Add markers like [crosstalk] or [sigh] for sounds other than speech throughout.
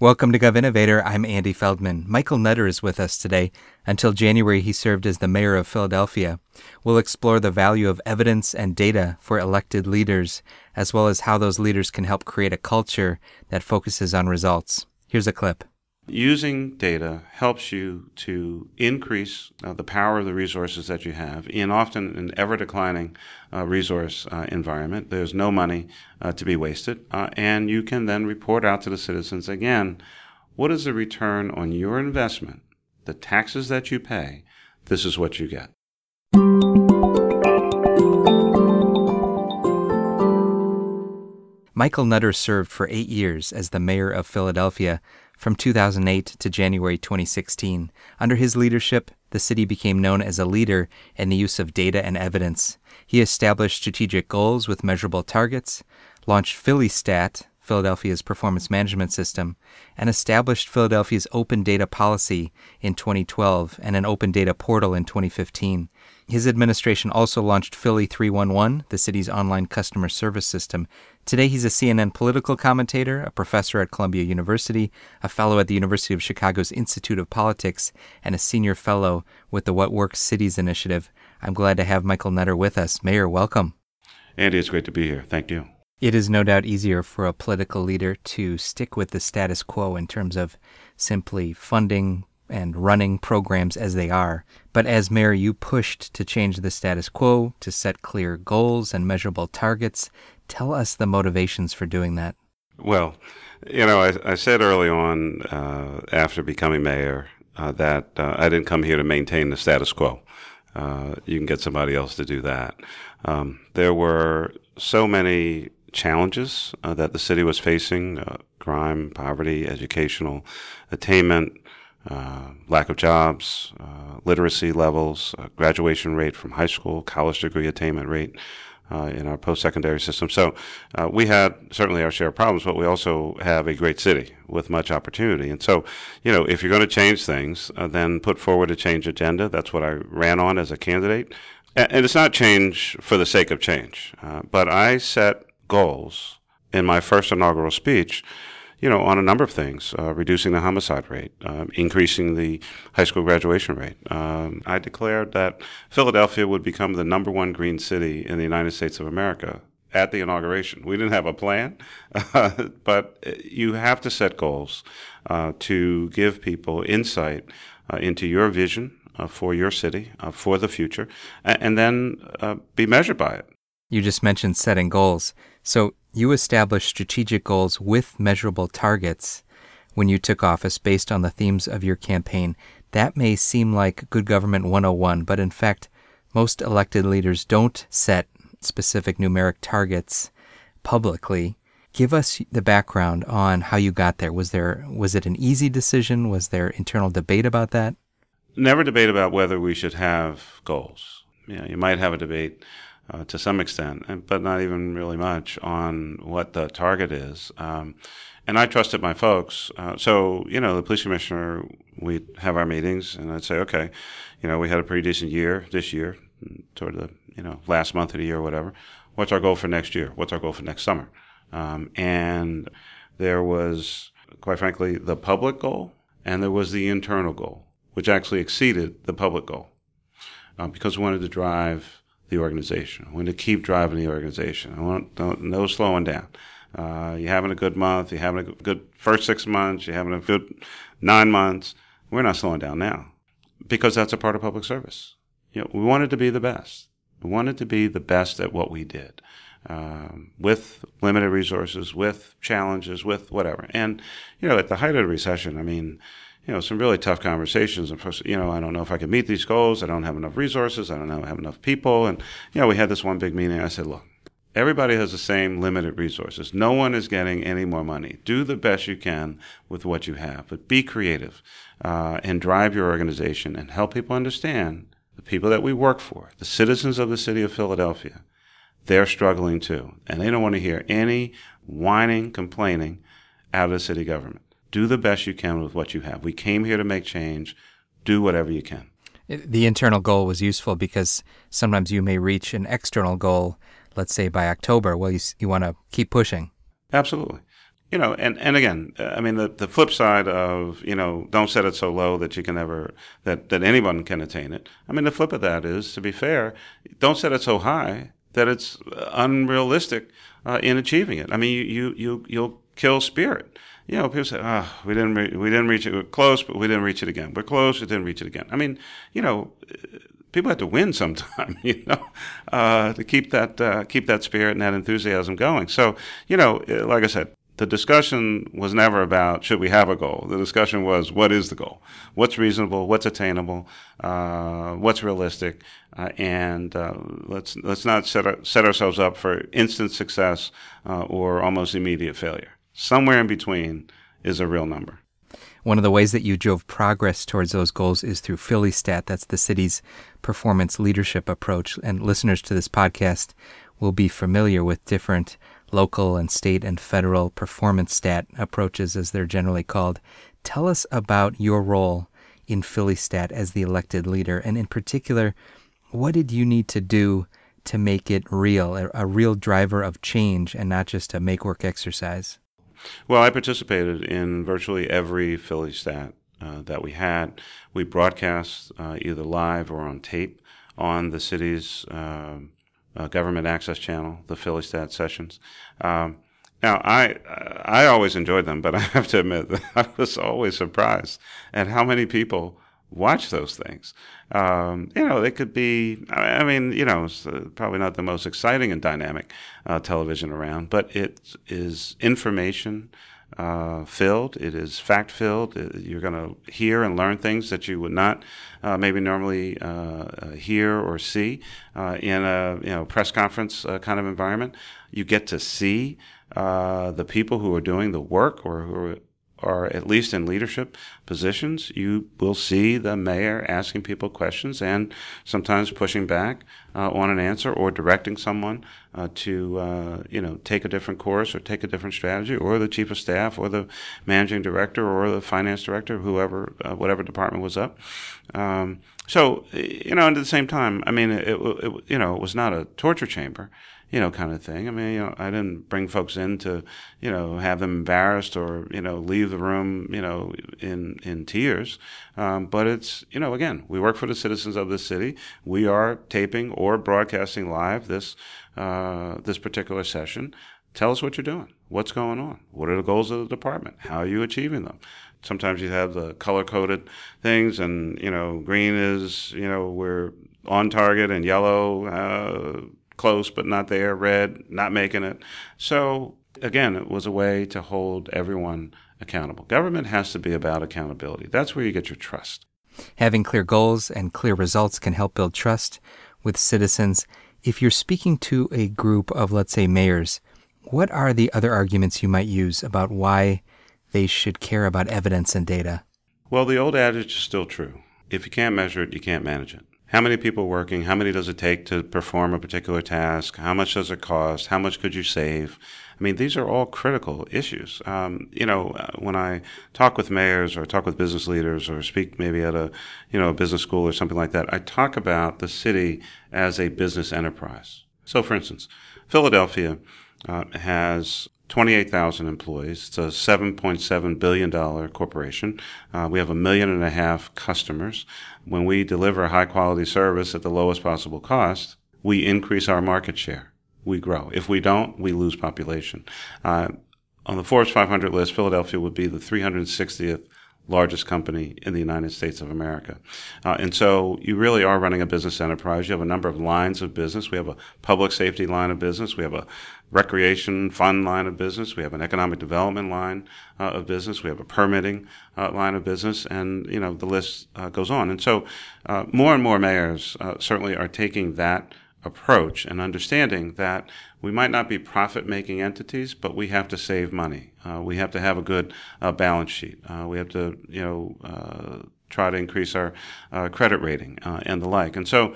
Welcome to GovInnovator. I'm Andy Feldman. Michael Nutter is with us today. Until January, he served as the mayor of Philadelphia. We'll explore the value of evidence and data for elected leaders, as well as how those leaders can help create a culture that focuses on results. Here's a clip. Using data helps you to increase uh, the power of the resources that you have in often an ever declining uh, resource uh, environment. There's no money uh, to be wasted, uh, and you can then report out to the citizens again what is the return on your investment, the taxes that you pay. This is what you get. Michael Nutter served for eight years as the mayor of Philadelphia from 2008 to January 2016. Under his leadership, the city became known as a leader in the use of data and evidence. He established strategic goals with measurable targets, launched PhillyStat, Philadelphia's performance management system, and established Philadelphia's open data policy in 2012 and an open data portal in 2015. His administration also launched Philly 311, the city's online customer service system. Today, he's a CNN political commentator, a professor at Columbia University, a fellow at the University of Chicago's Institute of Politics, and a senior fellow with the What Works Cities initiative. I'm glad to have Michael Nutter with us. Mayor, welcome. Andy, it's great to be here. Thank you. It is no doubt easier for a political leader to stick with the status quo in terms of simply funding and running programs as they are. But as mayor, you pushed to change the status quo, to set clear goals and measurable targets. Tell us the motivations for doing that. Well, you know, I, I said early on uh, after becoming mayor uh, that uh, I didn't come here to maintain the status quo. Uh, you can get somebody else to do that. Um, there were so many challenges uh, that the city was facing uh, crime, poverty, educational attainment, uh, lack of jobs, uh, literacy levels, uh, graduation rate from high school, college degree attainment rate. Uh, in our post-secondary system, so we had certainly our share of problems, but we also have a great city with much opportunity. And so, you know, if you're going to change things, then put forward a change agenda. That's what I ran on as a candidate, and it's not change for the sake of change, but I set goals in my first inaugural speech, you know, on a number of things, uh, reducing the homicide rate, uh, increasing the high school graduation rate. Um, I declared that Philadelphia would become the number one green city in the United States of America at the inauguration. We didn't have a plan, [laughs] uh, but you have to set goals uh, to give people insight uh, into your vision uh, for your city, for the future, and, and then be measured by it. You just mentioned setting goals. So you established strategic goals with measurable targets when you took office based on the themes of your campaign. That may seem like good government 101, but in fact, most elected leaders don't set specific numeric targets publicly. Give us the background on how you got there. Was there was it an easy decision? Was there internal debate about that? Never debate about whether we should have goals. You know, you might have a debate uh, to some extent, but not even really much on what the target is. Um, and I trusted my folks. Uh, so, you know, the police commissioner, we'd have our meetings and I'd say, okay, you know, we had a pretty decent year this year, toward the, you know, last month of the year or whatever. What's our goal for next year? What's our goal for next summer? Um, and there was, quite frankly, the public goal and there was the internal goal, which actually exceeded the public goal um, because we wanted to drive the organization. I want to keep driving the organization. I want no slowing down. Uh, you're having a good month. You're having a good first six months. You're having a good nine months. We're not slowing down now because that's a part of public service. You know, we wanted to be the best. We wanted to be the best at what we did. Um, with limited resources, with challenges, with whatever. And, you know, at the height of the recession, I mean, you know, some really tough conversations. And, you know, I don't know if I can meet these goals. I don't have enough resources. I don't know, have enough people. And, you know, we had this one big meeting. I said, look, everybody has the same limited resources. No one is getting any more money. Do the best you can with what you have, but be creative uh, and drive your organization and help people understand the people that we work for, the citizens of the city of Philadelphia. They're struggling too, and they don't want to hear any whining, complaining out of the city government do the best you can with what you have. We came here to make change. Do whatever you can. The internal goal was useful because sometimes you may reach an external goal, let's say by October. Well, you, you want to keep pushing. Absolutely. you know, and, and again, uh, I mean, the, the flip side of, you know, don't set it so low that you can never, that, that anyone can attain it. I mean, the flip of that is, to be fair, don't set it so high that it's unrealistic uh, in achieving it. I mean, you, you, you, you'll kill spirit. You know, people say, oh, we didn't, re- we didn't reach it. We're close, but we didn't reach it again. We're close, we didn't reach it again. I mean, you know, people have to win sometime, [laughs] you know, uh, to keep that uh, keep that spirit and that enthusiasm going. So, you know, like I said, the discussion was never about should we have a goal. The discussion was what is the goal, what's reasonable, what's attainable, uh, what's realistic, uh, and uh, let's let's not set set ourselves up for instant success uh, or almost immediate failure. Somewhere in between is a real number. One of the ways that you drove progress towards those goals is through PhillyStat. That's the city's performance leadership approach. And listeners to this podcast will be familiar with different local and state and federal performance stat approaches, as they're generally called. Tell us about your role in PhillyStat as the elected leader, and in particular, what did you need to do to make it real, a, a real driver of change and not just a make work exercise? Well, I participated in virtually every PhillyStat uh, that we had. We broadcast uh, either live or on tape on the city's uh, uh, government access channel, the PhillyStat sessions. Um, now, I I always enjoyed them, but [laughs] I have to admit that I was always surprised at how many people watch those things. Um, you know, they could be, I mean, you know, it's uh, probably not the most exciting and dynamic uh, television around, but it is information uh, filled. It is fact filled. You're going to hear and learn things that you would not uh, maybe normally uh, uh hear or see uh, in a you know press conference uh, kind of environment. You get to see the people who are doing the work or who are or at least in leadership positions, you will see the mayor asking people questions and sometimes pushing back uh, on an answer or directing someone uh, to, uh, you know, take a different course or take a different strategy, or the chief of staff, or the managing director, or the finance director, whoever, uh, whatever department was up. Um, so, you know, and at the same time, I mean, it, it, you know, it was not a torture chamber you know, kind of thing. I mean, you know, I didn't bring folks in to, you know, have them embarrassed or, you know, leave the room, you know, in, in tears. Um, but it's, you know, again, we work for the citizens of this city. We are taping or broadcasting live this, uh, this particular session. Tell us what you're doing. What's going on? What are the goals of the department? How are you achieving them? Sometimes you have the color coded things, and you know, green is you know we're on target, and yellow uh, close but not there, red, not making it. So again, it was a way to hold everyone accountable. Government has to be about accountability. That's where you get your trust. Having clear goals and clear results can help build trust with citizens. If you're speaking to a group of, let's say, mayors, what are the other arguments you might use about why they should care about evidence and data? Well, the old adage is still true. If you can't measure it, you can't manage it how many people working, how many does it take to perform a particular task, how much does it cost, how much could you save? I mean, these are all critical issues. Um, you know, uh, when I talk with mayors or talk with business leaders or speak maybe at a, you know, a business school or something like that, I talk about the city as a business enterprise. So, for instance, Philadelphia uh, has 28,000 employees. It's a $7.7 billion corporation. Uh, we have a million and a half customers. When we deliver high quality service at the lowest possible cost, we increase our market share. We grow. If we don't, we lose population. Uh, on the Forbes 500 list, Philadelphia would be the 360th largest company in the United States of America. Uh, and so you really are running a business enterprise. You have a number of lines of business. We have a public safety line of business. We have a recreation fund line of business. We have an economic development line uh, of business. We have a permitting uh, line of business, and you know the list uh, goes on. And so, uh, more and more mayors uh, certainly are taking that approach and understanding that we might not be profit making entities, but we have to save money. Uh, we have to have a good uh, balance sheet. Uh, we have to, you know, uh, try to increase our uh, credit rating uh, and the like. And so,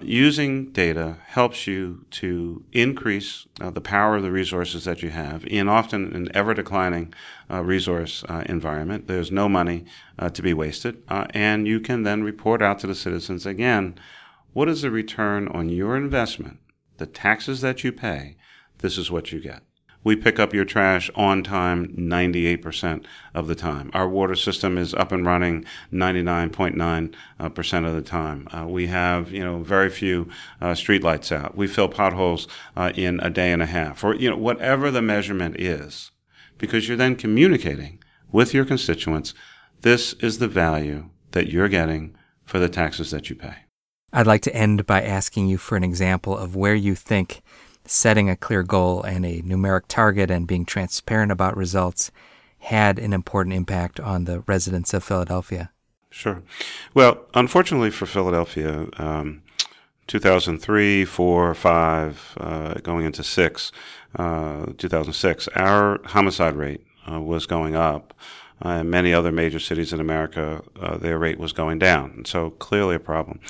using data helps you to increase the power of the resources that you have in often an ever declining resource environment. There's no money to be wasted, and you can then report out to the citizens again what is the return on your investment, the taxes that you pay? This is what you get. We pick up your trash on time 98% of the time. Our water system is up and running 99.9% uh, of the time. Uh, we have, you know, very few uh, street lights out. We fill potholes uh, in a day and a half, or, you know, whatever the measurement is, because you're then communicating with your constituents. This is the value that you're getting for the taxes that you pay. I'd like to end by asking you for an example of where you think setting a clear goal and a numeric target and being transparent about results had an important impact on the residents of Philadelphia. Sure. Well, unfortunately for Philadelphia, um, 2003, 4, 5, uh, going into 6, uh, 2006, our homicide rate uh, was going up uh, many other major cities in America, uh, their rate was going down. And so clearly a problem.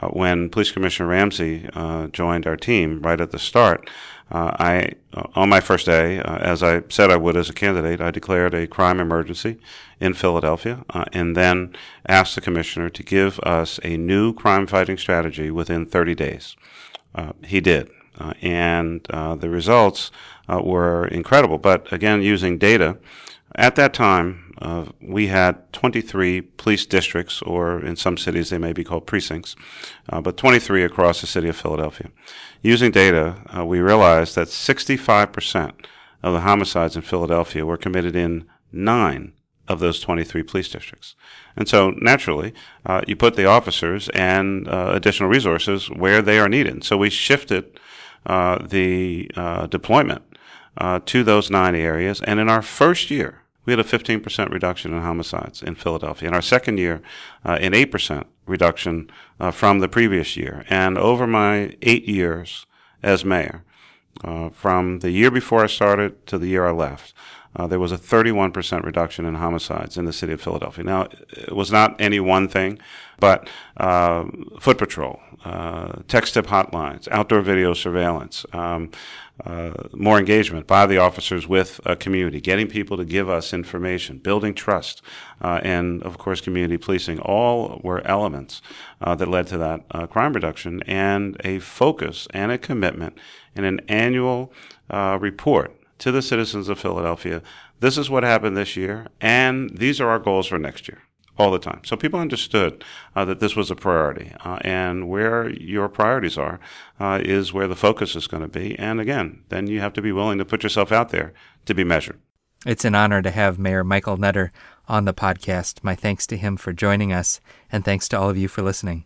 Uh, when Police Commissioner Ramsey uh, joined our team right at the start, uh, I, on my first day, as I said I would as a candidate, I declared a crime emergency in Philadelphia and then asked the commissioner to give us a new crime fighting strategy within 30 days. he did. and the results were incredible. But again, using data, at that time, uh, we had 23 police districts, or in some cities they may be called precincts, uh, but 23 across the city of Philadelphia. Using data, uh, we realized that 65% of the homicides in Philadelphia were committed in nine of those 23 police districts. And so, naturally, uh, you put the officers and uh, additional resources where they are needed. So, we shifted uh, the deployment to those nine areas. And in our first year, we had a 15% reduction in homicides in Philadelphia. In our second year, uh, an 8% reduction uh, from the previous year. And over my eight years as mayor, uh, from the year before I started to the year I left, uh, there was a 31% reduction in homicides in the city of Philadelphia. Now, it was not any one thing, but uh, foot patrol, uh, text tip hotlines, outdoor video surveillance, um, uh, more engagement by the officers with a community, getting people to give us information, building trust, uh, and of course, community policing. All were elements uh, that led to that uh, crime reduction and a focus and a commitment in an annual uh, report to the citizens of Philadelphia. This is what happened this year, and these are our goals for next year all the time. So people understood uh, that this was a priority, uh, and where your priorities are uh, is where the focus is going to be. And again, then you have to be willing to put yourself out there to be measured. It's an honor to have Mayor Michael Nutter on the podcast. My thanks to him for joining us, and thanks to all of you for listening.